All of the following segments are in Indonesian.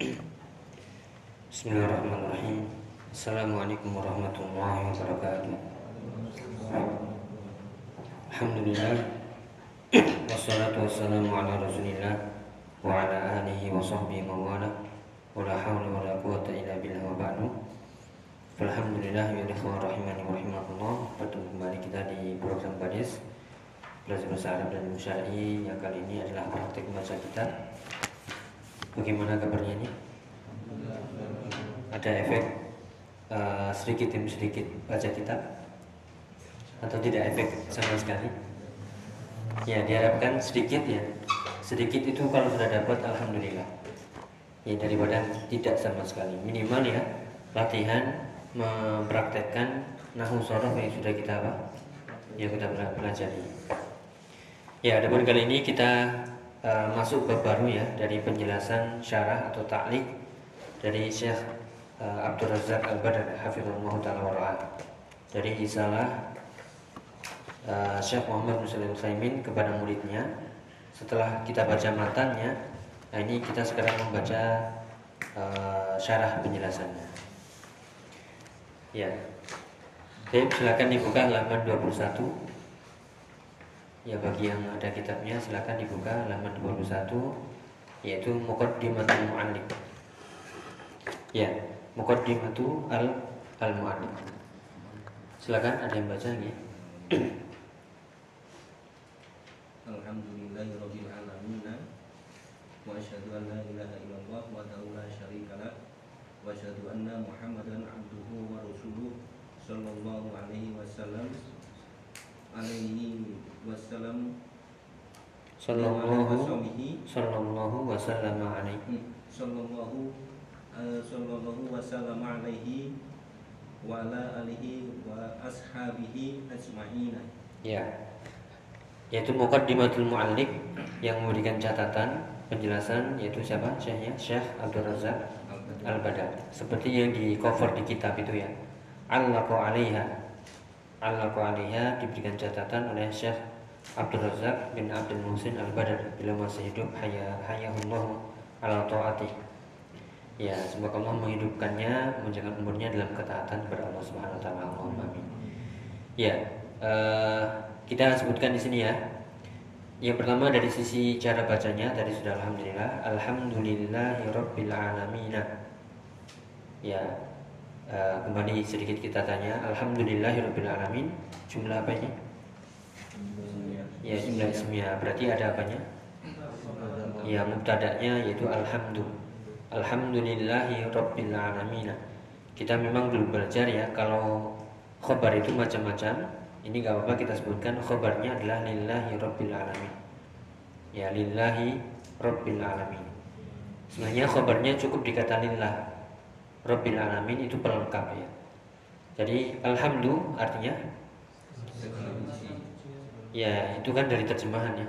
Bismillahirrahmanirrahim. Assalamualaikum warahmatullahi wabarakatuh. Alhamdulillah. Wassalatu wassalamu ala Rasulillah wa ala alihi wa sahbihi wa wala. Wa la hawla wa la quwwata illa billah wa ba'du. Alhamdulillah ya ikhwan rahimani wa rahimakumullah. Bertemu kembali kita di program Badis Belajar bahasa Arab dan Musyari yang kali ini adalah praktik membaca kitab. Bagaimana kabarnya ini? Ada efek uh, sedikit demi sedikit baca kitab atau tidak efek sama sekali? Ya diharapkan sedikit ya. Sedikit itu kalau sudah dapat alhamdulillah. Ya daripada tidak sama sekali. Minimal ya latihan mempraktekkan nahu sorof yang sudah kita apa? Yang kita pelajari. Ya, adapun kali ini kita uh, masuk bab baru ya dari penjelasan syarah atau ta'liq dari Syekh uh, Abdul Razak Al-Badr hafizahullah taala wa dari risalah uh, Syekh Muhammad Muslim Utsaimin kepada muridnya. Setelah kita baca matanya, nah ini kita sekarang membaca uh, syarah penjelasannya. Ya. Baik, silakan dibuka halaman 21. Ya bagi yang ada kitabnya silakan dibuka halaman 21 yaitu Muqaddimatul Mu'allif. Ya, Muqaddimatu al al Mu'allif. Silakan ada yang baca ya. Alhamdulillahirabbil alamin wa asyhadu an la ilaha illallah wa la syarika lah wa asyhadu anna Muhammadan abduhu wa rasuluh sallallahu alaihi wasallam alaihi wasallam sallallahu sallallahu wasallam alaihi. Hmm, sallallahu uh, sallallahu wasallam alaihi wa ala alihi wa ashabihi ajma'in ya. Yaitu muqaddimatul muallif yang memberikan catatan penjelasan yaitu siapa? Syekhnya Syekh Abdul Razak Al-Badar. Seperti yang di cover di kitab itu ya. Allahu alaiha Allahu alaiha diberikan catatan oleh Syekh Abdul Razak bin Abdul Muhsin Al-Badar bila masih hidup haya hayahullah ala taati. Ya, semoga Allah menghidupkannya, menjaga umurnya dalam ketaatan kepada Allah Subhanahu wa taala. Allahumma amin. Ya, uh, kita sebutkan di sini ya. Yang pertama dari sisi cara bacanya tadi sudah alhamdulillah, alhamdulillahirabbil alamin. Ya, uh, kembali sedikit kita tanya, alhamdulillahirabbil alamin. Jumlah apa ini? Ya jumlah ismiyah berarti ada apanya? Ya mubtada'nya yaitu rabbil alamin. Kita memang belum belajar ya kalau khobar itu macam-macam. Ini gak apa-apa kita sebutkan khobarnya adalah lillahi rabbil alamin. Ya lillahi rabbil alamin. Sebenarnya khobarnya cukup dikata lillah. Rabbil alamin itu pelengkap ya. Jadi alhamdulillah artinya Ya, itu kan dari terjemahan ya.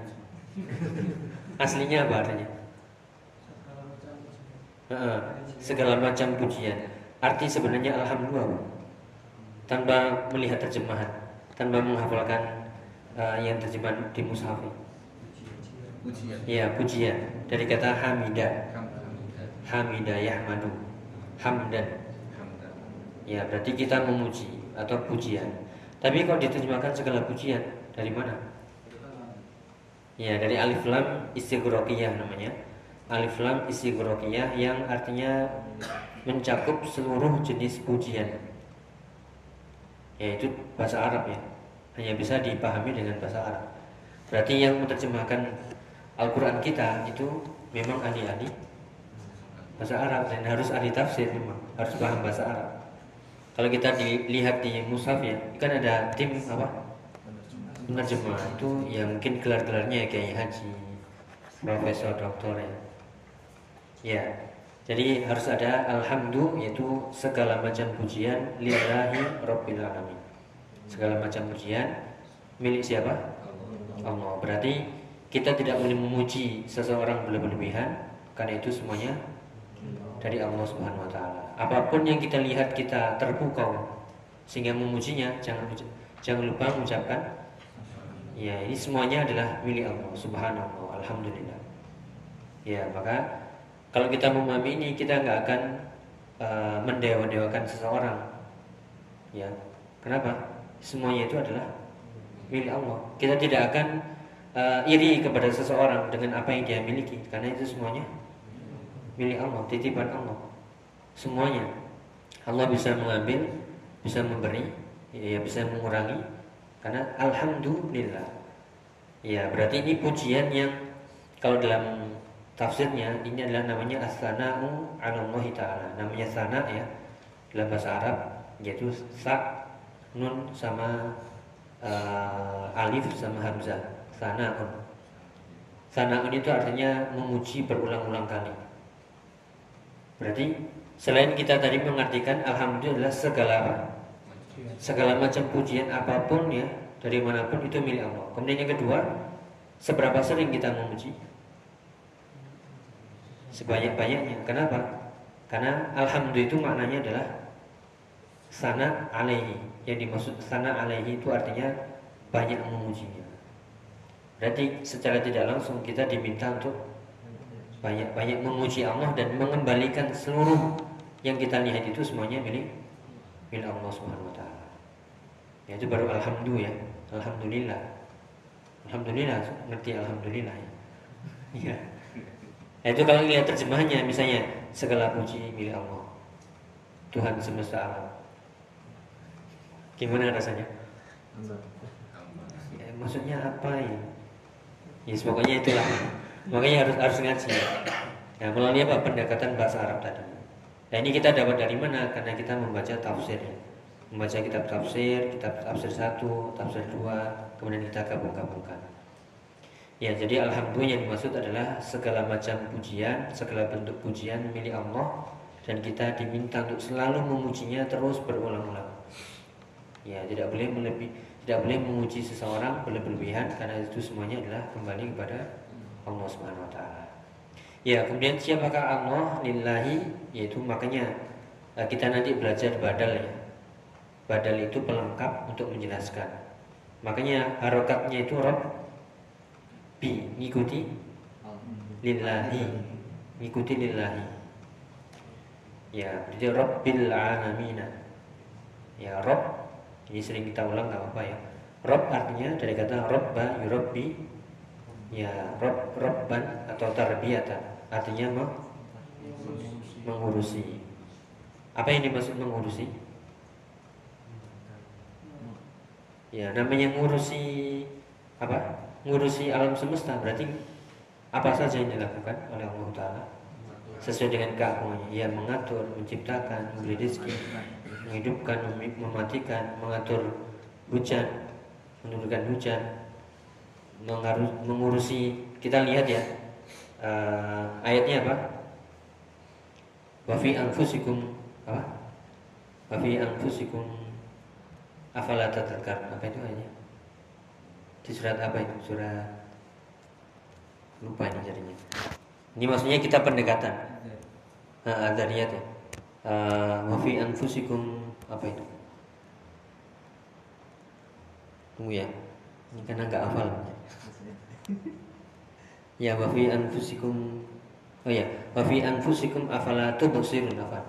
Aslinya apa artinya? segala macam pujian. Arti sebenarnya alhamdulillah tanpa melihat terjemahan, tanpa menghafalkan uh, yang terjemahan di mushaf. Pujian. Ya, pujian dari kata hamida. Hamida yahmadu. Hamdan. Ya, berarti kita memuji atau pujian. Tapi kalau diterjemahkan segala pujian, dari mana? Ya, dari alif lam istighraqiyah namanya. Alif lam istighraqiyah yang artinya mencakup seluruh jenis pujian. Yaitu bahasa Arab ya. Hanya bisa dipahami dengan bahasa Arab. Berarti yang menerjemahkan Al-Qur'an kita itu memang ahli-ahli bahasa Arab dan harus ahli tafsir memang, harus paham bahasa Arab. Kalau kita dilihat di mushaf ya, kan ada tim apa? penerjemah itu ya mungkin gelar-gelarnya kayak haji, profesor, doktor ya. Ya, jadi harus ada alhamdulillah yaitu segala macam pujian lillahi rabbil alamin. Segala macam pujian milik siapa? Allah. Berarti kita tidak boleh memuji seseorang berlebihan karena itu semuanya dari Allah Subhanahu wa taala. Apa pun yang kita lihat kita terpukau sehingga memujinya jangan jangan lupa mengucapkan Ya, ini semuanya adalah milik Allah Subhanahu Alhamdulillah. Ya, maka Kalau kita memahami ini, kita nggak akan uh, mendewa-dewakan seseorang. Ya, kenapa? Semuanya itu adalah milik Allah. Kita tidak akan uh, iri kepada seseorang dengan apa yang dia miliki, karena itu semuanya milik Allah, titipan Allah. Semuanya Allah bisa mengambil, bisa memberi, ya bisa mengurangi, karena alhamdulillah. Ya, berarti ini pujian yang kalau dalam tafsirnya ini adalah namanya as-sana'u 'ala Allah taala. Namanya sana ya dalam bahasa Arab yaitu sa nun sama uh, alif sama hamzah. Sana'un. Sana'un itu artinya memuji berulang-ulang kali. Berarti selain kita tadi mengartikan alhamdulillah segala segala macam pujian apa pun ya dari mana pun itu milik Allah. Kemudian yang kedua, seberapa sering kita memuji? Sebanyak-banyaknya. Kenapa? Karena alhamdulillah itu maknanya adalah sana alaihi. Yang dimaksud sana alaihi itu artinya banyak memujinya. Berarti secara tidak langsung kita diminta untuk banyak-banyak memuji Allah dan mengembalikan seluruh yang kita lihat itu semuanya milik milik Allah Subhanahu wa taala. Ya itu baru alhamdulillah ya. Alhamdulillah. Alhamdulillah, ngerti alhamdulillah ya. Iya. Nah, itu kalau lihat terjemahnya misalnya segala puji milik Allah. Tuhan semesta alam. Gimana rasanya? Ya, maksudnya apa ya? Ya, pokoknya itulah. Makanya harus harus ngaji. Ya, melalui apa pendekatan bahasa Arab tadi. Nah ini kita dapat dari mana? Karena kita membaca tafsir. Membaca kitab tafsir, kitab tafsir satu, tafsir dua, kemudian kita gabung-gabungkan. Ya, jadi alhamdulillah yang dimaksud adalah segala macam pujian, segala bentuk pujian milik Allah dan kita diminta untuk selalu memujinya terus berulang-ulang. Ya, tidak boleh melebih, tidak boleh memuji seseorang berlebihan karena itu semuanya adalah kembali kepada Allah Subhanahu wa taala. Ya, kemudian siapakah Allah lillahi yaitu makanya eh, kita nanti belajar badal ya. Badal itu pelengkap untuk menjelaskan. Makanya harokatnya itu rob bi ngikuti lillahi ngikuti lillahi ya jadi rabbil alamin ya rob ini sering kita ulang nggak apa-apa ya rob artinya dari kata robba yurabbi ya rob robban atau tarbiyatan artinya meng mengurusi. Apa yang dimaksud mengurusi? Ya namanya mengurusi apa? Mengurusi alam semesta. Berarti apa saja yang dilakukan oleh Allah Taala? Sesuai dengan keagungannya. Ia mengatur menciptakan memberi rezeki menghidupkan mematikan mengatur hujan menurunkan hujan mengurusi kita lihat ya uh, ayatnya apa? Wafi anfusikum apa? Wafi anfusikum afala tadzakkar apa itu ayatnya? Di surat apa itu? Surat lupa ini jadinya. Ini maksudnya kita pendekatan. Nah, lihat ya. Uh, wafi anfusikum apa itu? Tunggu ya. Ini karena nggak hafal ya wa fi anfusikum. Oh ya. Wa fi anfusikum afala tubsirun apa?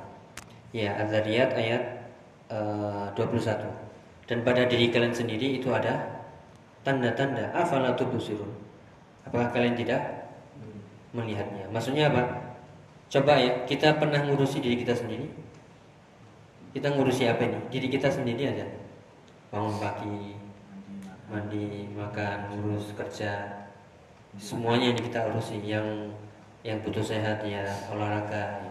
Ya Az-Zariyat ayat eh, uh, 21 dan pada diri kalian sendiri itu ada tanda-tanda afala tubsirun. Apakah kalian tidak melihatnya? Maksudnya apa? Coba ya kita pernah ngurusi diri kita sendiri? Kita ngurusi apa ini? Diri kita sendiri aja. Bangun pagi mandi makan ngurus kerja semuanya yang kita urusi yang yang butuh sehat ya olahraga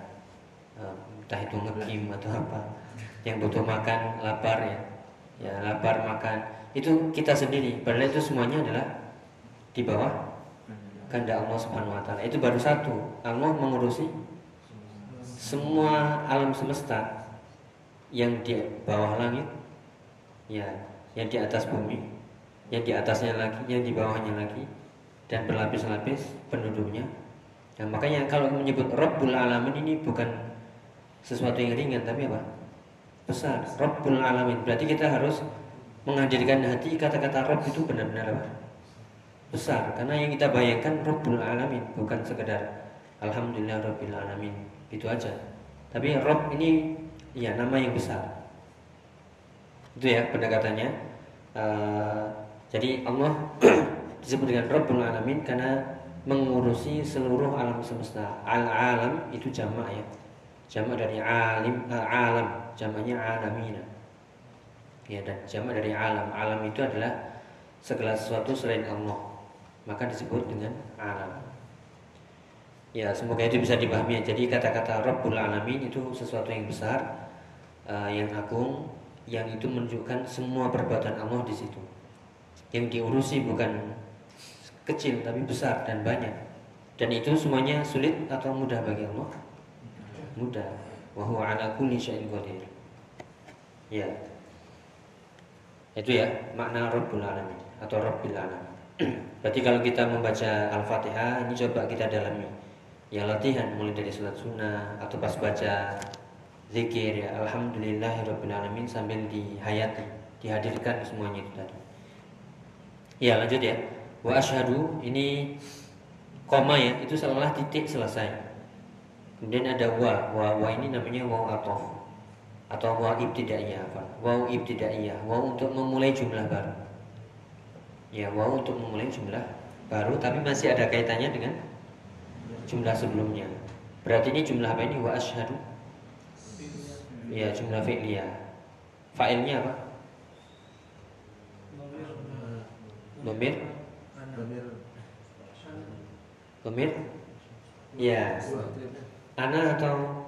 ya. entah itu ngekim atau apa yang butuh makan lapar ya ya lapar makan itu kita sendiri padahal itu semuanya adalah di bawah kehendak Allah Subhanahu wa taala. Itu baru satu. Allah mengurusi semua alam semesta yang di bawah langit ya, yang di atas bumi, yang di atasnya lagi, yang di bawahnya lagi, dan berlapis-lapis penduduknya. Nah, makanya kalau menyebut Rabbul Alamin ini bukan sesuatu yang ringan tapi apa? Besar. Rabbul Alamin. Berarti kita harus menghadirkan hati kata-kata Rabb itu benar-benar apa? Besar. Karena yang kita bayangkan Rabbul Alamin bukan sekedar Alhamdulillah Rabbil Alamin itu aja tapi Rob ini ya nama yang besar itu ya pendekatannya uh, jadi Allah disebut dengan Rabbul Alamin karena mengurusi seluruh alam semesta. Al alam itu jamak ya. Jamak dari alim uh, alam. Jamaknya alamina. Ya dan jamak dari alam. Alam itu adalah segala sesuatu selain Allah. Maka disebut dengan alam. Ya semoga itu bisa dipahami. Jadi kata-kata Rabbul Alamin itu sesuatu yang besar uh, yang agung yang itu menunjukkan semua perbuatan Allah di situ. Yang diurusi bukan kecil tapi besar dan banyak. Dan itu semuanya sulit atau mudah bagi Allah? Mudah. Wa ala kulli ya. Itu ya makna Rabbul Alamin atau Rabbil Alamin. Berarti kalau kita membaca Al-Fatihah ini coba kita dalami. Ya latihan mulai dari salat sunnah atau pas baca zikir ya Rabbil Alamin sambil dihayati dihadirkan semuanya itu tadi. Ya lanjut ya wa ashadu ini koma ya itu salah titik selesai kemudian ada wa wa wa ini namanya wa atof atau waw ibtidaiyah apa? Waw ibtidaiyah, waw untuk memulai jumlah baru. Ya, waw untuk memulai jumlah baru tapi masih ada kaitannya dengan jumlah sebelumnya. Berarti ini jumlah apa ini? Wa asyhadu. Ya, jumlah fi'liyah. Fa'ilnya apa? Domir? Domir? Ya. Ana atau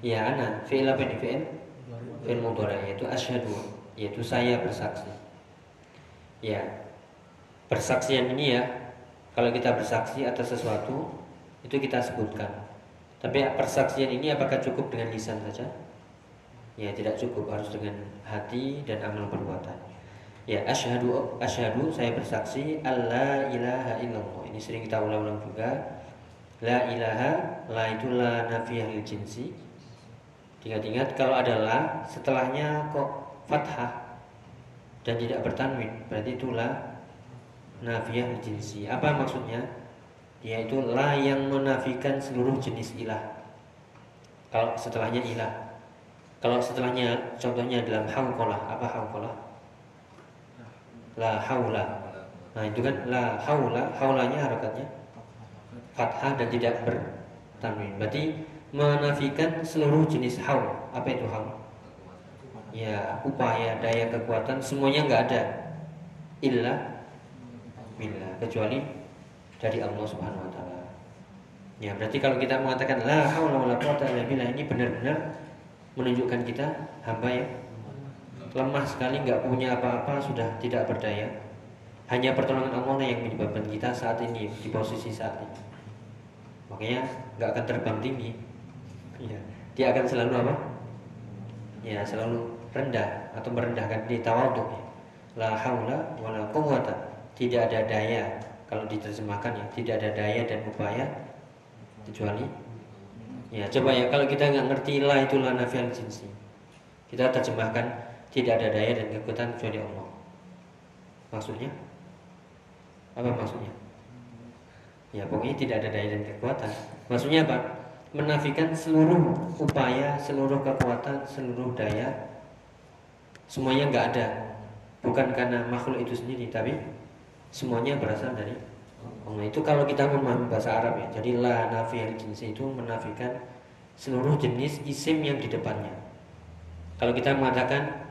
Ya ana fi'il apa ini fi'il? Fi'il mudhari yaitu asyhadu yaitu saya bersaksi. Ya. Persaksian ini ya kalau kita bersaksi atas sesuatu itu kita sebutkan. Tapi persaksian ini apakah cukup dengan lisan saja? Ya tidak cukup harus dengan hati dan amal perbuatan. Ya asyhadu asyhadu saya bersaksi Allah ilaha illallah. Ini sering kita ulang-ulang juga. La ilaha la itu la nafiyah lil jinsi Ingat-ingat kalau adalah setelahnya kok fathah dan tidak bertanwin, berarti itulah nafiyah jinsi. Apa maksudnya? Yaitu la yang menafikan seluruh jenis ilah. Kalau setelahnya ilah. Kalau setelahnya contohnya dalam hauqalah, apa hauqalah? La haula. Nah, itu kan la haula, haulanya harakatnya fathah dan tidak bertanwin. Berarti menafikan seluruh jenis haul. Apa itu haul? Ya, upaya, daya, kekuatan semuanya nggak ada. Illa billah kecuali dari Allah Subhanahu wa taala. Ya, berarti kalau kita mengatakan la haula wala quwata illa billah ini benar-benar menunjukkan kita hamba ya lemah sekali nggak punya apa-apa sudah tidak berdaya. Hanya pertolongan Allah yang menyebabkan kita saat ini di posisi saat ini. Makanya nggak akan terbang tinggi, ya, dia akan selalu apa? Ya, selalu rendah atau merendahkan di tawadhu. La haula wala quwata. Tidak ada daya kalau diterjemahkan ya, tidak ada daya dan upaya kecuali ya coba ya kalau kita nggak ngerti lah itulah nafiyal jinsi kita terjemahkan tidak ada daya dan kekuatan kecuali Allah maksudnya apa maksudnya ya pokoknya tidak ada daya dan kekuatan maksudnya apa menafikan seluruh upaya, seluruh kekuatan, seluruh daya semuanya nggak ada. Bukan karena makhluk itu sendiri, tapi semuanya berasal dari Allah. Itu kalau kita memahami bahasa Arab ya. Jadi la nafi al jinsi itu menafikan seluruh jenis isim yang di depannya. Kalau kita mengatakan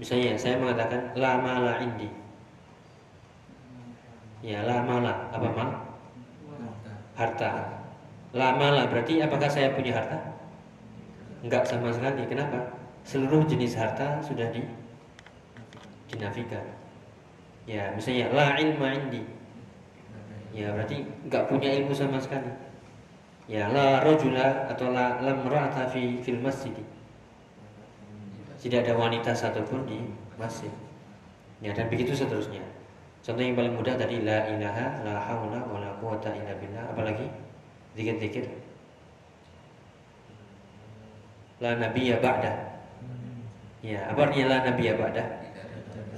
misalnya saya mengatakan la mala indi. Ya la mala apa mal? Harta lama lah berarti apakah saya punya harta? Enggak sama sekali. Kenapa? Seluruh jenis harta sudah di dinafikan. Ya, misalnya la ilma indi. Ya, berarti enggak punya ilmu sama sekali. Ya, la rajula atau la lam ra'ata fi fil masjid. Tidak ada wanita satupun di masjid. Ya, dan begitu seterusnya. Contoh yang paling mudah tadi la ilaha la haula wala quwata illa billah. Apalagi? Zikir-zikir La ya ba'da Ya, apa artinya la ya ba'da?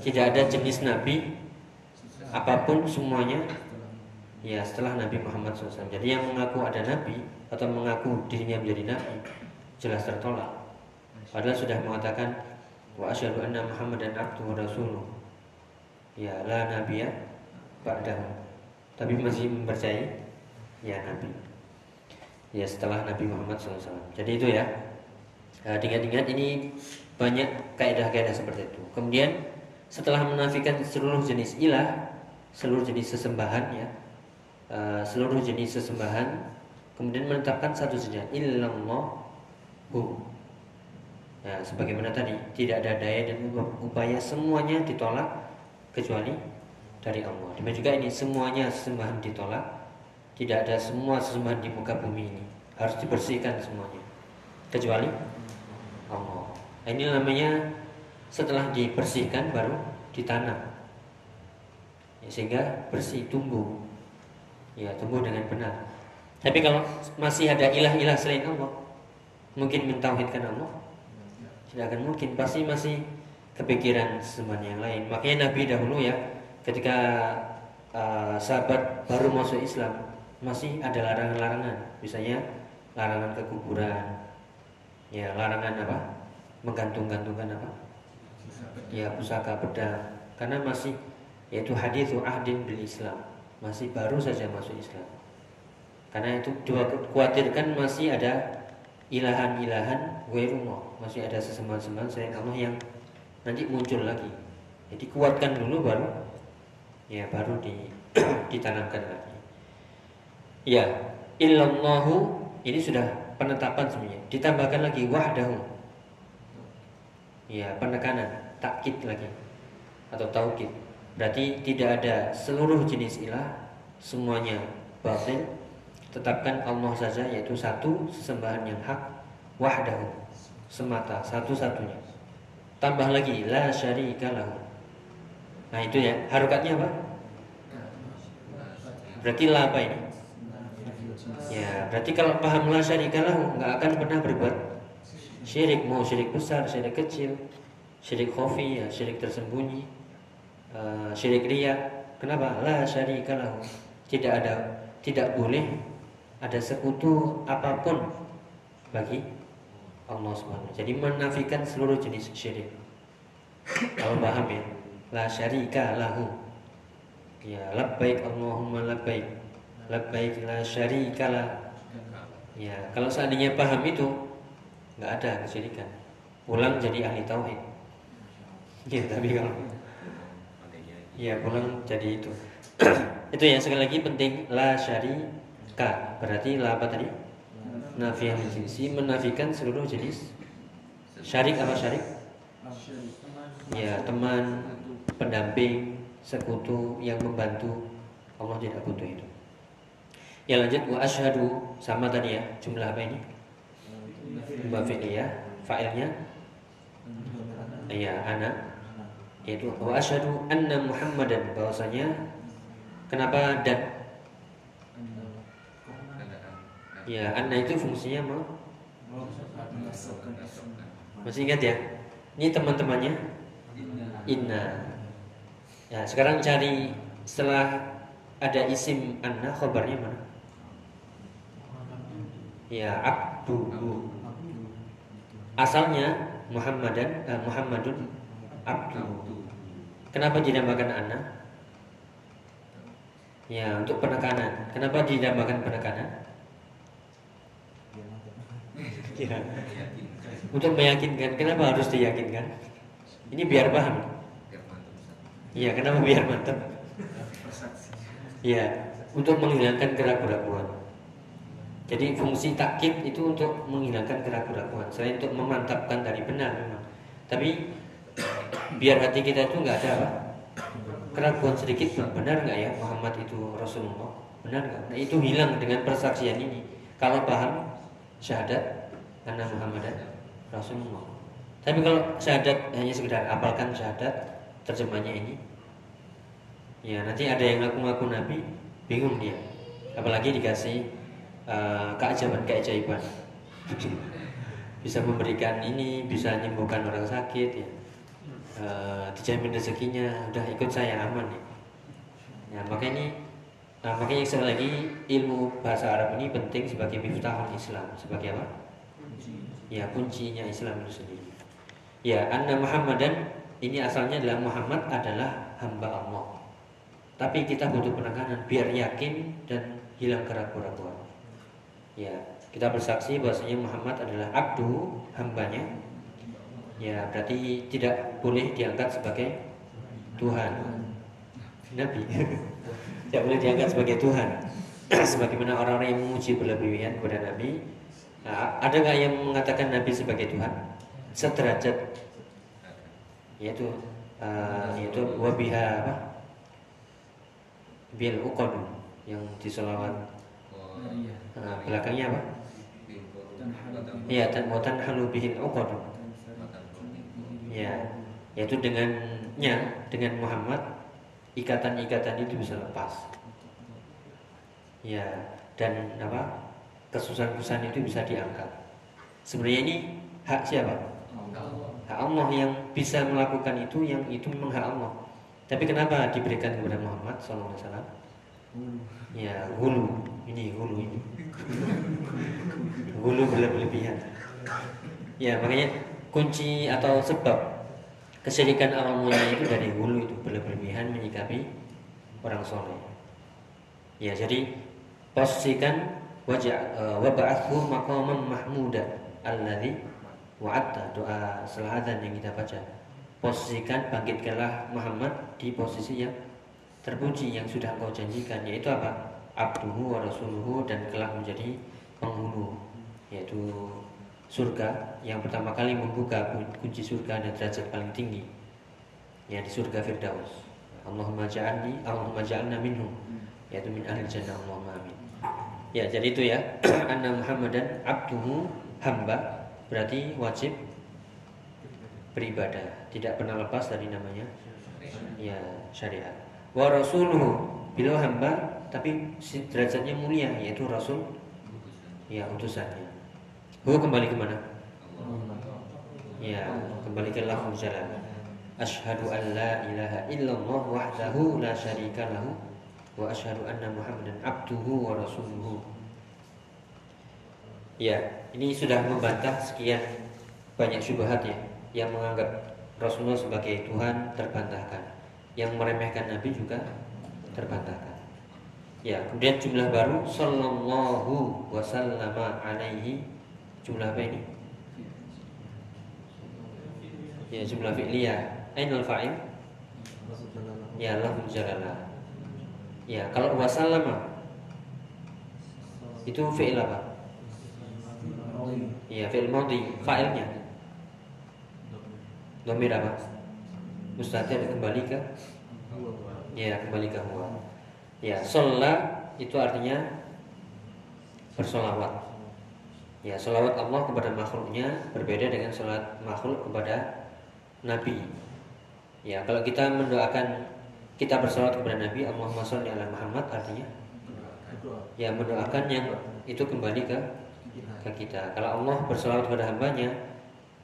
Tidak ada jenis nabi Apa pun semuanya ya setelah Nabi Muhammad SAW. Jadi yang mengaku ada Nabi atau mengaku dirinya menjadi Nabi jelas tertolak. Padahal sudah mengatakan wa asyhadu anna Muhammadan abduhu rasuluh. Ya la nabiya ba'dahu. Tapi masih mempercayai ya Nabi. Ya setelah Nabi Muhammad SAW. Jadi itu ya. Nah, ingat-ingat ini banyak kaidah-kaidah seperti itu. Kemudian setelah menafikan seluruh jenis ilah, seluruh jenis sesembahan ya, uh, seluruh jenis sesembahan, kemudian menetapkan satu saja, illallahu. Ya, sebagaimana tadi, tidak ada daya dan upaya semuanya ditolak kecuali dari Allah. Demikian juga ini semuanya sesembahan ditolak, tidak ada semua sesembahan di muka bumi ini harus dibersihkan semuanya kecuali Allah. Nah, ini namanya setelah dibersihkan baru ditanam. Ya, sehingga bersih tumbuh. Ya, tumbuh dengan benar. Tapi kalau masih ada ilah-ilah selain Allah, mungkin mentauhidkan Allah? Tidak akan mungkin, pasti masih kepikiran semacam yang lain. Makanya Nabi dahulu ya, ketika uh, sahabat baru masuk Islam, masih ada larangan-larangan. Misalnya larangan ke kuburan, ya larangan apa? Menggantung-gantungkan apa? Ya pusaka pedang. Karena masih yaitu hadis ahdin bil Islam. Masih baru saja masuk Islam. Karena itu dua khawatirkan masih ada ilahan-ilahan wairullah masih ada sesembahan-sembahan selain Allah yang nanti muncul lagi. Jadi kuatkan dulu baru ya baru di, ditanamkan lagi. Ya illallahu ini sudah penetapan sebenarnya. Ditambahkan lagi wahdahu. Ya penekanan takkid lagi. Atau taukid. Berarti tidak ada seluruh jenis ilah semuanya batin tetapkan Allah saja yaitu satu sesembahan yang hak wahdahu semata satu-satunya tambah lagi la syarika lahu nah itu ya harokatnya apa berarti la apa ini Ya, berarti kalau paham la syarikalah nggak akan pernah berbuat syirik, mau syirik besar, syirik kecil, syirik khafi, ya, syirik tersembunyi, uh, syirik ria. Kenapa? La syarikalah. Tidak ada, tidak boleh ada sekutu apa pun bagi Allah SWT. Jadi menafikan seluruh jenis syirik. Kalau paham ya, la syarika lahu. Ya, labbaik Allahumma labbaik labbaik la syarikalah ya kalau seandainya paham itu nggak ada kesyirikan pulang jadi ahli tauhid ya tapi kalau ya pulang jadi itu itu yang sekali lagi penting la syarika berarti la apa tadi? Nafiah jinsi menafikan seluruh jenis. Syarik apa syarik? Ya teman pendamping sekutu yang membantu Allah tidak butuh itu. Ya lanjut. Wa asyhadu sama tadi ya jumlah apa ini? Jumlah ya fa'ilnya. Iya, ana. Yaitu wa asyhadu anna Muhammadan bahwasanya kenapa dan Ya, anna itu fungsinya mau? Masih ingat ya? Ini teman-temannya? Inna. Ya, sekarang cari setelah ada isim anna khobarnya mana? ya abduhu asalnya Muhammadan uh, Muhammadun abdu. Kenapa dinamakan anak ya untuk penekanan. Kenapa dinamakan penekanan ya. untuk meyakinkan kenapa harus diyakinkan ini biar paham Iya, kenapa biar mantap? Iya, untuk menghilangkan keraguan-keraguan. Jadi fungsi takkib itu untuk menghilangkan keraguan-keraguan, selain untuk memantapkan dari benar memang. Tapi biar hati kita itu nggak ada apa? keraguan sedikit benar nggak ya Muhammad itu Rasulullah benar nggak? Nah itu hilang dengan persaksian ini. Kalau paham syahadat karena Muhammad Rasulullah. Tapi kalau syahadat hanya sekedar apalkan syahadat terjemahnya ini, ya nanti ada yang ngaku-ngaku Nabi bingung dia. Apalagi dikasih uh, keajaiban-keajaiban bisa memberikan ini bisa menyembuhkan orang sakit ya uh, dijamin rezekinya udah ikut saya aman ya, ya maka ini Nah makanya sekali lagi ilmu bahasa Arab ini penting sebagai miftahul Islam sebagai apa? Ya kuncinya Islam itu sendiri. Ya Anna Muhammadan ini asalnya adalah Muhammad adalah hamba Allah. Tapi kita butuh penekanan biar yakin dan hilang keraguan-keraguan. Ya kita bersaksi bahwasanya Muhammad adalah abdu hambanya. Ya berarti tidak boleh diangkat sebagai Tuhan. Nabi. tidak boleh diangkat sebagai Tuhan sebagaimana orang-orang yang memuji berlebihan kepada Nabi nah, ada nggak yang mengatakan Nabi sebagai Tuhan? Sederajat. Yaitu uh, yaitu wabiha apa? Bil ukon yang di selawat uh, belakangnya apa? Iya, dan watan halu bihin ukon ya yaitu dengannya dengan Muhammad ikatan-ikatan itu bisa lepas. Ya dan apa kesusahan-kesusahan itu bisa diangkat sebenarnya ini hak siapa? Hak Allah yang bisa melakukan itu yang itu memang hak Allah. Tapi kenapa diberikan kepada Muhammad SAW ya hulu. Ini hulu ini. Hulu berlebihan. Ya makanya kunci atau sebab Kesyirikan awal mulanya itu dari hulu itu berlebihan menyikapi orang soleh. Ya, jadi posisikan uh, wab'athu maqaman mahmuda alladhi wa'atta doa selatan yang kita baca. Posisikan bangkitkanlah Muhammad di posisi yang terpuji yang sudah engkau janjikan yaitu apa? Abduhu wa rasuluhu dan kelak menjadi penghulu yaitu surga yang pertama kali membuka kunci surga dan derajat paling tinggi ya di surga Firdaus. Allahumma ja'alni Allahumma ja'alna minhum yaitu min ahli jannah Allahumma amin. Ya, jadi itu ya. Anna Muhammadan abduhu hamba berarti wajib beribadah, tidak pernah lepas dari namanya ya syariat. Wa rasuluhu bila hamba tapi derajatnya mulia yaitu rasul ya utusannya. Hu kembali ke mana? Ya, kembali ke lafaz jalan. Ashhadu an la ilaha illallah wahdahu la syarika lahu wa ashhadu anna Muhammadan abduhu wa rasuluhu. Ya, ini sudah membantah sekian banyak syubhat ya yang menganggap Rasulullah sebagai Tuhan terbantahkan. Yang meremehkan Nabi juga terbantahkan. Ya, kemudian jumlah baru sallallahu wasallama alaihi Jumlah apa ini? Ya jumlah fi'liyah Ainul fa'il Ya lafzul jalalah Ya kalau wasallama Itu fi'il apa? Ya fi'il maudi Fa'ilnya Domir apa? Mustatir kembali ke Ya kembali ke huwa Ya sholat itu artinya Bersolawat Ya, salawat Allah kepada makhluknya berbeda dengan salat makhluk kepada Nabi. Ya, kalau kita mendoakan kita bersalawat kepada Nabi Allahumma sholli ala Muhammad artinya ya mendoakan yang itu kembali ke ke kita. Kalau Allah bersalawat kepada hambanya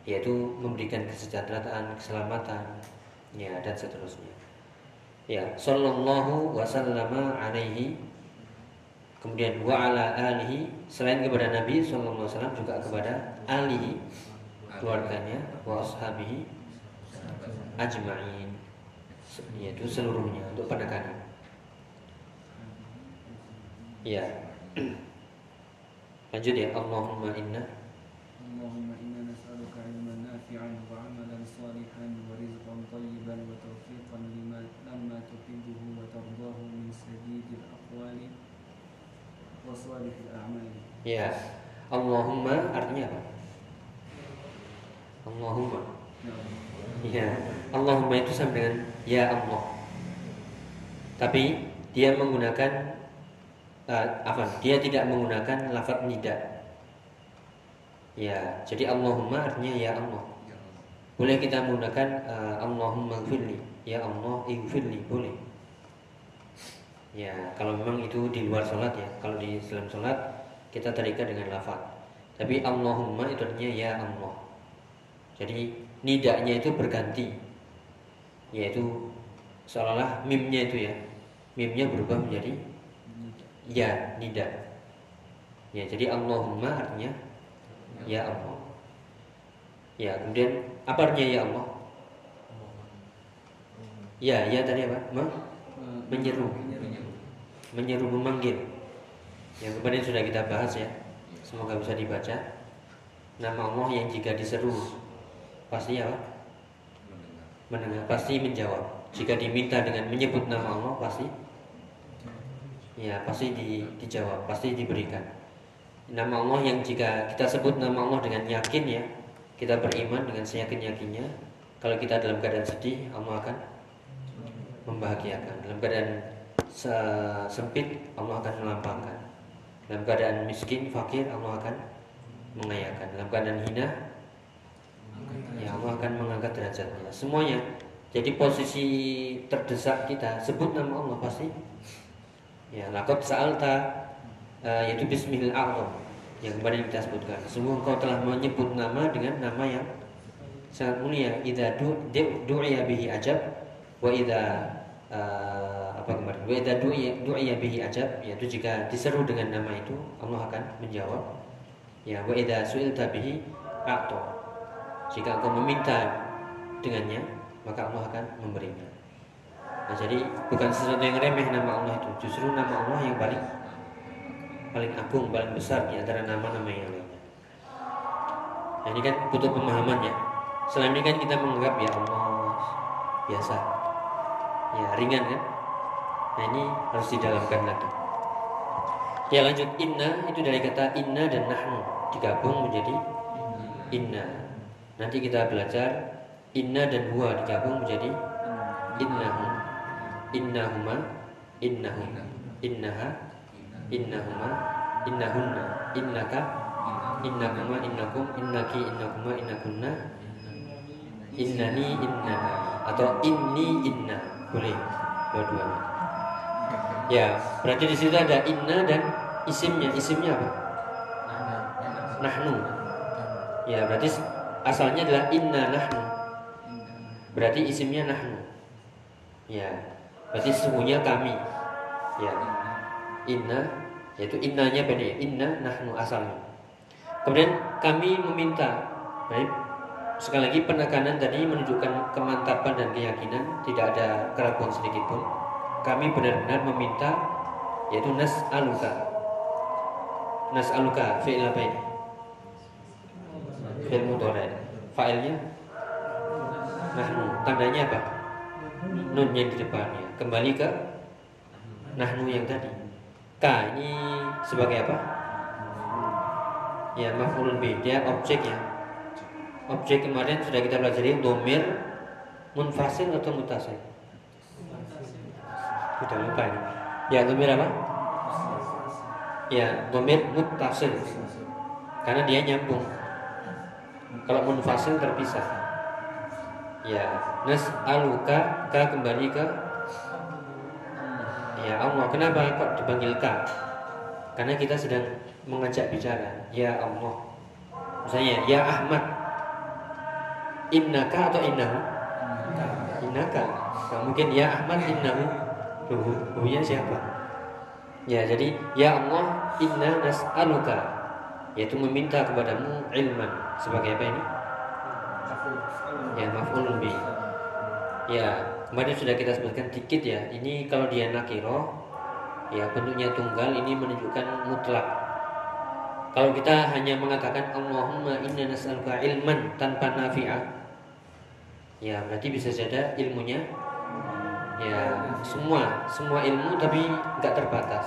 yaitu memberikan kesejahteraan, keselamatan, ya dan seterusnya. Ya, sallallahu wasallama alaihi Kemudian wa ala alihi selain kepada Nabi sallallahu alaihi wasallam juga kepada alihi keluarganya wa ashabihi ajma'in yaitu seluruhnya untuk penekanan. Ya. Lanjut ya Allahumma inna Allahumma inna nas'aluka ilman nafi'an wa amalan salihan wa rizqan tayyiban wa tawfiqan lima lamma tuhibbuhu wa tardahu min sadidil aqwali Ya, Allahumma artinya apa? Allahumma. Ya, Allahumma itu sama dengan ya Allah. Tapi dia menggunakan uh, apa? Dia tidak menggunakan lafaz nida. Ya, jadi Allahumma artinya ya Allah. Boleh kita menggunakan uh, Allahumma gfirli, ya Allah ighfirli, boleh. Ya, kalau memang itu di luar sholat ya. Kalau di dalam sholat kita terikat dengan lafaz. Tapi Allahumma itu artinya ya Allah. Jadi nidaknya itu berganti. Yaitu seolah-olah mimnya itu ya. Mimnya berubah menjadi ya nida. Ya, jadi Allahumma artinya ya Allah. Ya, kemudian apa artinya ya Allah? Ya, ya tadi apa? Ma? Menyeru. Menyeru memanggil. Yang kemarin sudah kita bahas ya. Semoga bisa dibaca. Nama Allah yang jika diseru pasti apa? Mendengar. Pasti menjawab. Jika diminta dengan menyebut nama Allah pasti ya pasti di, dijawab, pasti diberikan. Nama Allah yang jika kita sebut nama Allah dengan yakin ya, kita beriman dengan seyakin-yakinnya, kalau kita dalam keadaan sedih, Allah akan membahagiakan. Dalam keadaan sempit, Allah akan melampangkan. Dalam keadaan miskin, fakir, Allah akan mengayakan. Dalam keadaan hina, ya Allah akan mengangkat derajatnya. Semuanya. Jadi posisi terdesak kita sebut nama Allah pasti Ya, lakot sa'alta uh, yaitu bismil a'zam yang kemarin kita sebutkan. Sungguh engkau telah menyebut nama dengan nama yang sangat mulia. Idza du'iya bihi ajab wa idza uh, apa kemarin? Wa idza du'iya bihi ajab yaitu jika diseru dengan nama itu Allah akan menjawab. Ya, wa idza su'ilta bihi a'ta. Jika engkau meminta dengannya, maka Allah akan memberinya. Nah, jadi bukan sesuatu yang remeh nama Allah itu, justru nama Allah yang paling paling agung, paling besar di antara nama-nama yang lainnya. Nah, ini kan butuh pemahaman ya. Selama ini kan kita menganggap ya Allah biasa, ya ringan kan. Nah ini harus didalamkan lagi. Ya lanjut inna itu dari kata inna dan nahnu digabung menjadi inna. Nanti kita belajar inna dan huwa digabung menjadi innahu innahuma innahum. Innaha innahuma innahunna. Innaka innakuma innakum. Innaki innakuma innakunna. Innani inna atau inni inna. Boleh dua-duanya. Ya berarti di situ ada inna dan isimnya. Isimnya apa? Nahnu. Ya berarti asalnya adalah inna nahnu berarti isimnya nahnu ya Berarti sesungguhnya kami ya inna yaitu innanya beda inna nahnu asalnya. Kemudian kami meminta baik sekali lagi penekanan tadi menunjukkan kemantapan dan keyakinan tidak ada keraguan sedikit pun. Kami benar-benar meminta yaitu nas aluka. Nas aluka fi'il apa ini? Fi'il mudhari. Fa'ilnya nahnu. Tandanya apa? Nun yang di depannya kembali ke nahnu yang tadi. Ka ini sebagai apa? Ya maf'ulun bih dia objek ya. Objek kemarin sudah kita pelajari domir munfasil atau mutasil. Sudah lupa ini. Ya domir apa? Ya domir mutasil karena dia nyambung. Kalau munfasil terpisah. Ya, nas aluka ka kembali ke Ya Allah, kenapa kok dipanggil Ka? Karena kita sedang mengajak bicara. Ya Allah. Misalnya, Ya Ahmad. Innaka atau innahu? Innaka. Nah, mungkin Ya Ahmad innahu. Loh, ya siapa? Ya, jadi Ya Allah, inna nas'aluka. Yaitu meminta kepadamu ilman. Sebagai apa ini? Ya, maf'ulun bi. Ya, Kemarin sudah kita sebutkan dikit ya. Ini kalau dia nakiro, ya bentuknya tunggal ini menunjukkan mutlak. Kalau kita hanya mengatakan Allahumma inna nas'aluka ilman tanpa nafi'ah, ya berarti bisa saja ilmunya ya semua semua ilmu tapi nggak terbatas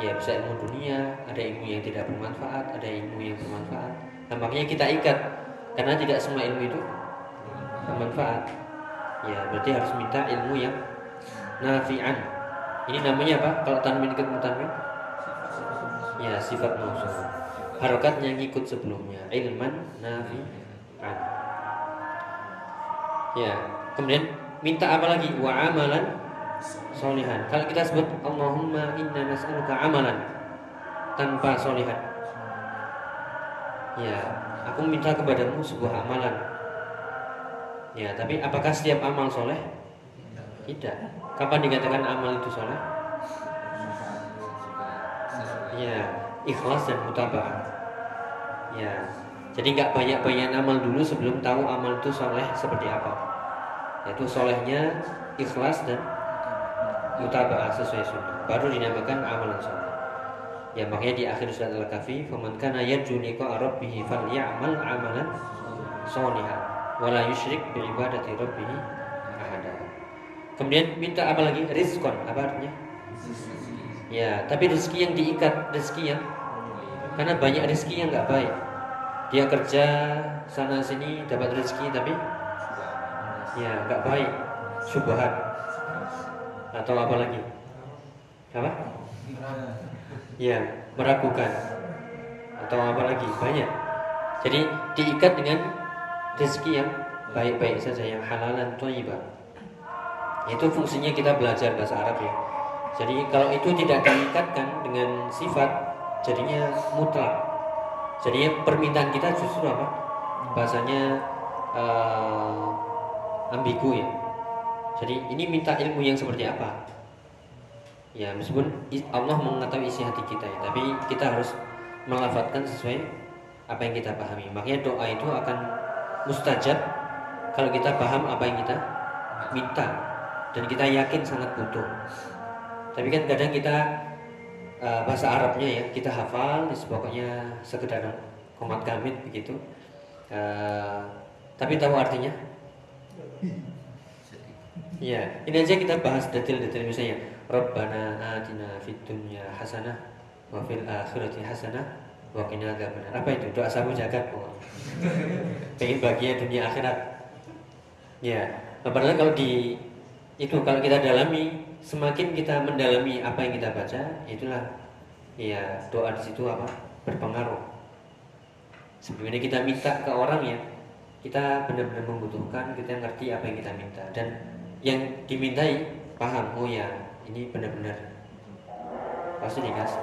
ya bisa ilmu dunia ada ilmu yang tidak bermanfaat ada ilmu yang bermanfaat nah makanya kita ikat. Karena tidak semua ilmu itu bermanfaat. Ya berarti harus minta ilmu yang nafi'an. Ini namanya apa? Kalau tanwin ikut tanwin ya sifat mausuf harokatnya ngikut sebelumnya. Ilman nafi'an. Ya kemudian minta apa lagi? Wa amalan solihan. Kalau kita sebut Allahumma inna nas'aluka amalan. Tanpa solihan ya aku minta kepadamu sebuah amalan Ya, tapi apakah setiap amal soleh? Tidak. Kapan dikatakan amal itu soleh? Ya, ikhlas dan mutaba'ah. Ya. Jadi nggak banyak-banyak amal dulu sebelum tahu amal itu soleh seperti apa. Yaitu solehnya ikhlas dan mutaba'ah sesuai sunnah. Baru dinamakan amalan soleh. Ya makanya di akhir surat Al-Kahfi, "Faman kana yarju liqa'a rabbih falyamal amalan sholihan wa la yusyrik bi ibadati rabbih ahada." Kemudian minta apa lagi? Rizkon, apa artinya? Ya, tapi rezeki yang diikat, rezeki yang karena banyak rezeki yang nggak baik. Dia kerja sana sini dapat rezeki tapi ya nggak baik, syubhat atau apa lagi? Apa? Ya, meragukan atau apa lagi? Banyak. Jadi diikat dengan rezeki yang baik-baik saja yang halalan thayyibah. Itu fungsinya kita belajar bahasa Arab ya. Jadi kalau itu tidak diikatkan dengan sifat, jadinya mutlak. Jadi permintaan kita justru apa? Bahasanya uh, ambigu ya. Jadi ini minta ilmu yang seperti apa? Ya meskipun Allah mengetahui isi hati kita ya, tapi kita harus melafatkan sesuai apa yang kita pahami. Makanya doa itu akan mustajab kalau kita paham apa yang kita minta dan kita yakin sangat butuh. Tapi kan kadang kita uh, bahasa Arabnya ya kita hafal, pokoknya sekedar komat kamit begitu. Uh, tapi tahu artinya? Ya, ini aja kita bahas detail-detail misalnya. Rabbana atina fid dunya hasanah wa fil akhirati hasanah wa qina adzabannar. Apa itu? Doa sabu jagat Pengen bahagia dunia akhirat. Ya, padahal kalau di itu kalau kita dalami semakin kita mendalami apa yang kita baca itulah ya doa di situ apa berpengaruh sebelumnya kita minta ke orang ya kita benar-benar membutuhkan kita ngerti apa yang kita minta dan yang dimintai paham oh ya ini benar-benar pasti dikasih.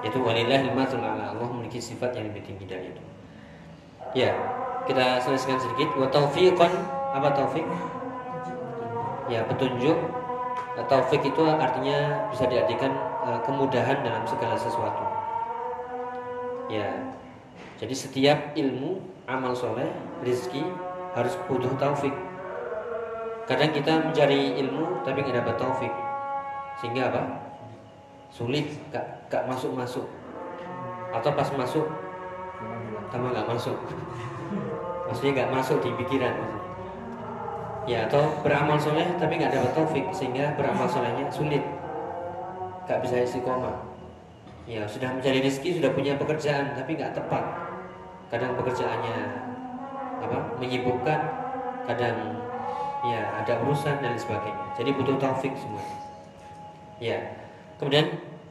Itu walillah ala. Allah memiliki sifat yang lebih tinggi dari itu. Ya kita selesaikan sedikit. Wa taufiqan apa taufik? Ya petunjuk. Taufik itu artinya bisa diartikan uh, kemudahan dalam segala sesuatu. Ya, jadi setiap ilmu, amal soleh, rizki harus butuh taufik. Kadang kita mencari ilmu tapi nggak dapat taufik, sehingga apa? Sulit, gak, gak masuk masuk. Atau pas masuk, tambah nggak masuk. Maksudnya nggak masuk di pikiran. Ya atau beramal soleh tapi nggak dapat taufik sehingga beramal solehnya sulit nggak bisa istiqomah ya sudah mencari rezeki sudah punya pekerjaan tapi nggak tepat kadang pekerjaannya apa menyibukkan kadang ya ada urusan dan sebagainya jadi butuh taufik semua ya. Kemudian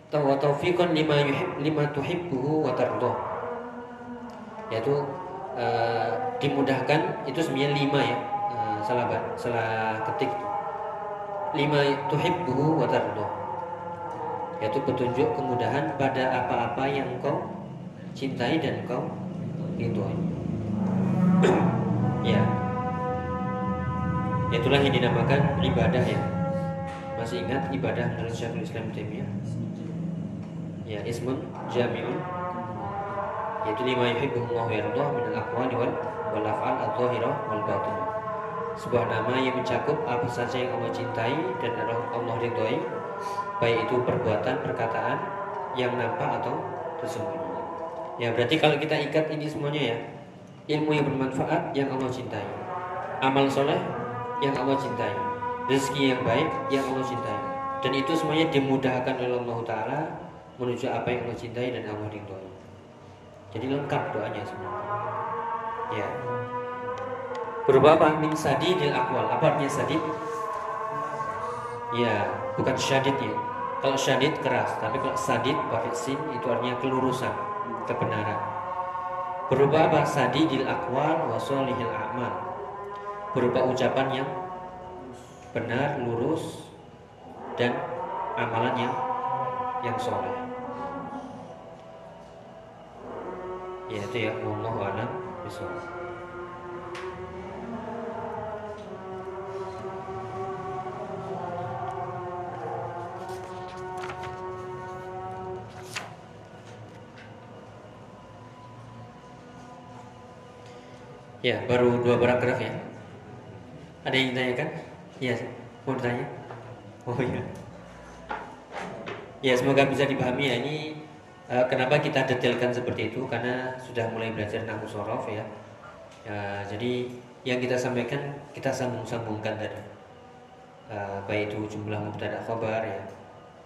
taufikon lima yuhib lima tuhibbuhu wa tardoh yaitu uh, dimudahkan itu sebenarnya lima ya salah salah ketik lima tuhibbuhu wa tardu yaitu petunjuk kemudahan pada apa-apa yang kau cintai dan kau ridhoi. Ya. Itulah yang dinamakan ibadah ya masih ingat ibadah menurut Syekhul Islam Taimiyah ya ismun jami'un. Yaitu lima yuhibbu Allah wa yardah min al-aqwali wal wal af'al adh-dhahirah wal sebuah nama yang mencakup apa saja yang Allah cintai dan Allah ridhoi baik itu perbuatan perkataan yang nampak atau tersembunyi. Ya berarti kalau kita ikat ini semuanya ya ilmu yang bermanfaat yang Allah cintai. Amal soleh yang Allah cintai rezeki yang baik yang Allah cintai dan itu semuanya dimudahkan oleh Allah Taala menuju apa yang Allah cintai dan Allah ridhoi jadi lengkap doanya semua ya berupa apa? Min sadidil akwal. Apa artinya sadid? Ya, bukan syadid ya. Kalau syadid keras, tapi kalau sadid pakai sin itu artinya kelurusan, kebenaran. Berupa apa? Sadidil akwal wa solihil amal. Berupa ucapan yang benar lurus dan amalan yang yang soleh ya itu ya Allah alam besok Ya, baru dua paragraf ya. Ada yang ditanyakan? Iya, mau ditanya? Oh iya. Ya, semoga bisa dipahami ya. Ini uh, kenapa kita detailkan seperti itu karena sudah mulai belajar nahwu sorof ya. ya. Jadi yang kita sampaikan kita sambung-sambungkan tadi. Uh, baik itu jumlah mubtada khabar ya,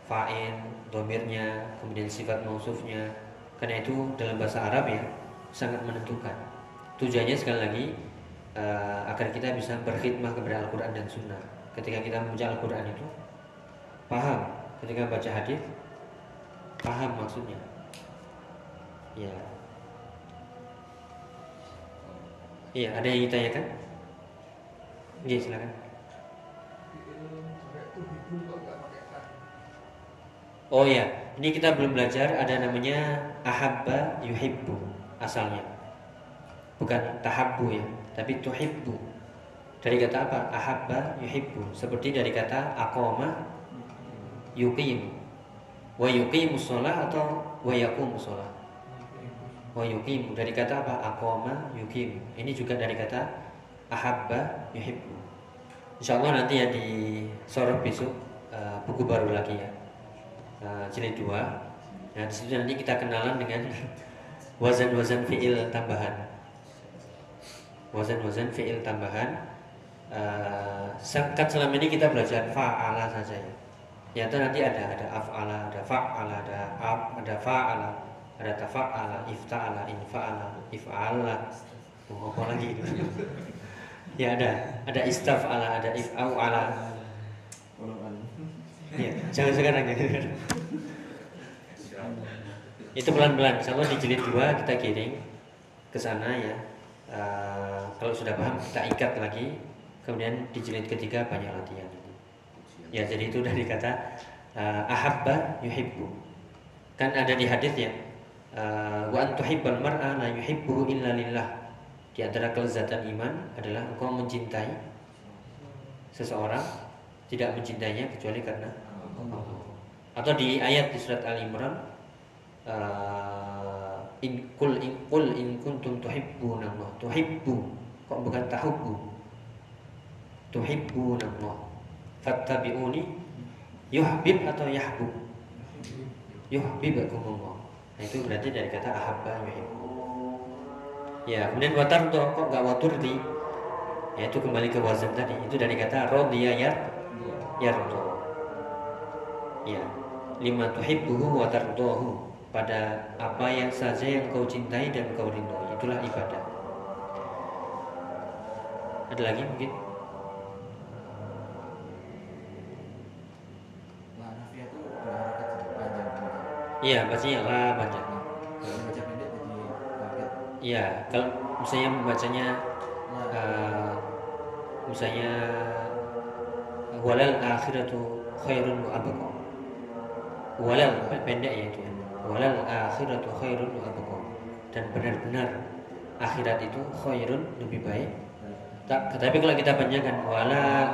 fa'in, domirnya, kemudian sifat mausufnya. Karena itu dalam bahasa Arab ya sangat menentukan. Tujuannya sekali lagi uh, agar kita bisa berkhidmah kepada Al-Quran dan Sunnah. Ketika kita membaca Al-Quran itu paham, ketika baca hadis paham maksudnya. Ya. Iya, ada yang ditanyakan? Iya, silakan. Oh ya, ini kita belum belajar ada namanya ahabba yuhibbu asalnya. Bukan tahabbu ya, tapi tuhibbu. Dari kata apa? Ahabba yuhibbu. Seperti dari kata aqama yuqim. Wa yuqimu atau wa yaqumu sholah. Wa yuqimu dari kata apa? Aqama yuqim. Ini juga dari kata ahabba yuhibbu. Insyaallah nanti ya di sore besok uh, buku baru lagi ya uh, jilid 2 Nah di situ nanti kita kenalan dengan wazan-wazan fiil tambahan. Wazan-wazan fiil tambahan. Uh, selama ini kita belajar fa'ala saja ya. Ternyata nanti ada ada af'ala, ada fa'ala, ada af, ada fa'ala, ada tafa'ala, ifta'ala, infa'ala, if'ala. Mau apa lagi itu? ya ada, ada istaf'ala, ada if'au'ala. Ya, jangan sekarang ya. Itu pelan-pelan. Kalau di jilid dua kita kirim ke sana ya. Uh, kalau sudah paham kita ikat lagi. Kemudian di jilid ketiga banyak latihan. Ya, jadi itu dari kata uh, ahabba yuhibbu. Kan ada di hadis ya. Uh, wa antuhibbal mar'a la yuhibbu illa lillah. Di antara kelezatan iman adalah engkau mencintai seseorang tidak mencintainya kecuali karena Allah. Atau di ayat di surat Al Imran in kul in kul in kuntum tuhibbuna Allah. Tuhibbu kok bukan tahubbu. Tuhibbuna Allah. Fattabi'uni yuhbib atau yahbub. Yuhibbakum Allah. Nah itu berarti dari kata ahabba yuhibbu. Ya, kemudian watar tuh kok gak watur di ya itu kembali ke wazan tadi itu dari kata rodiya yar yardo ya lima tuhibbuhu wa tardohu pada apa yang saja yang kau cintai dan kau rindu itulah ibadah. Ada lagi mungkin? Iya, bacanya lah panjang. Iya, kalau misalnya membacanya uh, misalnya walal akhiratu khairun wa abqa. Walal pendek ya itu. ya. Walal akhiratu khairun wa abqa. Dan benar-benar akhirat itu khairun lebih baik. Tak, tetapi kalau kita panjangkan wala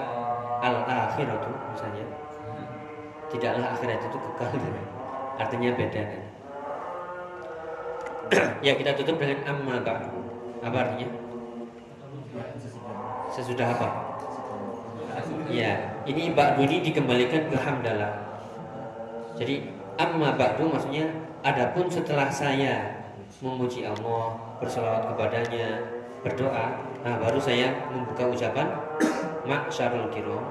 al akhiratu misalnya tidaklah akhirat itu kekal. Artinya beda. Kan ya kita tutup dengan amma ba'du. Apa artinya? Sesudah apa? Ya ini ba'du ini dikembalikan ke hamdalah. Jadi amma ba'du maksudnya adapun setelah saya memuji Allah berselawat kepadanya berdoa nah baru saya membuka ucapan mak syarul kiram.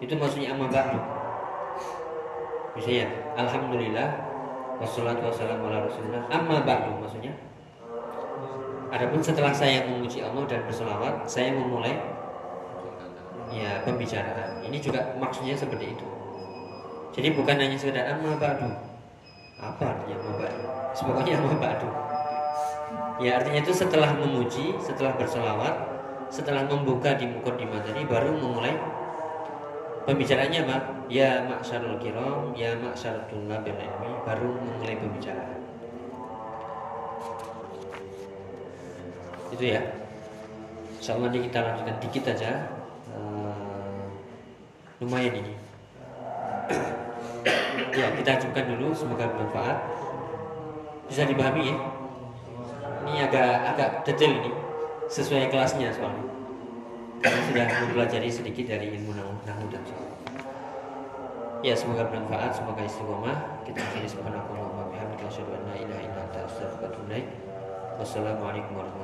Itu maksudnya amma ba'du. Misalnya alhamdulillah wassalatu wassalamu ala rasulillah. Amma ba'du maksudnya. Adapun setelah saya memuji Allah dan berselawat, saya memulai ya pembicaraan. Ini juga maksudnya seperti itu. Jadi bukan hanya sekedar amma ba'du. Apa artinya amma ba'du? Pokoknya amma ba'du. Ya artinya itu setelah memuji, setelah berselawat, setelah membuka di mukadimah tadi baru memulai pembicaraannya Pak. Ya maksarul kiram, ya maksarul tullabil ilmi, baru memulai pembicaraan. itu ya Insya Allah nanti kita lanjutkan dikit aja uh, lumayan ini ya kita ajukan dulu semoga bermanfaat bisa dipahami ya ini agak agak detail ini sesuai kelasnya soalnya karena sudah mempelajari sedikit dari ilmu nahu dan soal. Ya semoga bermanfaat, semoga istiqomah. Kita akhiri subhanallahi wa bihamdihi asyhadu an la ilaha illa anta astaghfiruka. Wassalamualaikum warahmatullahi.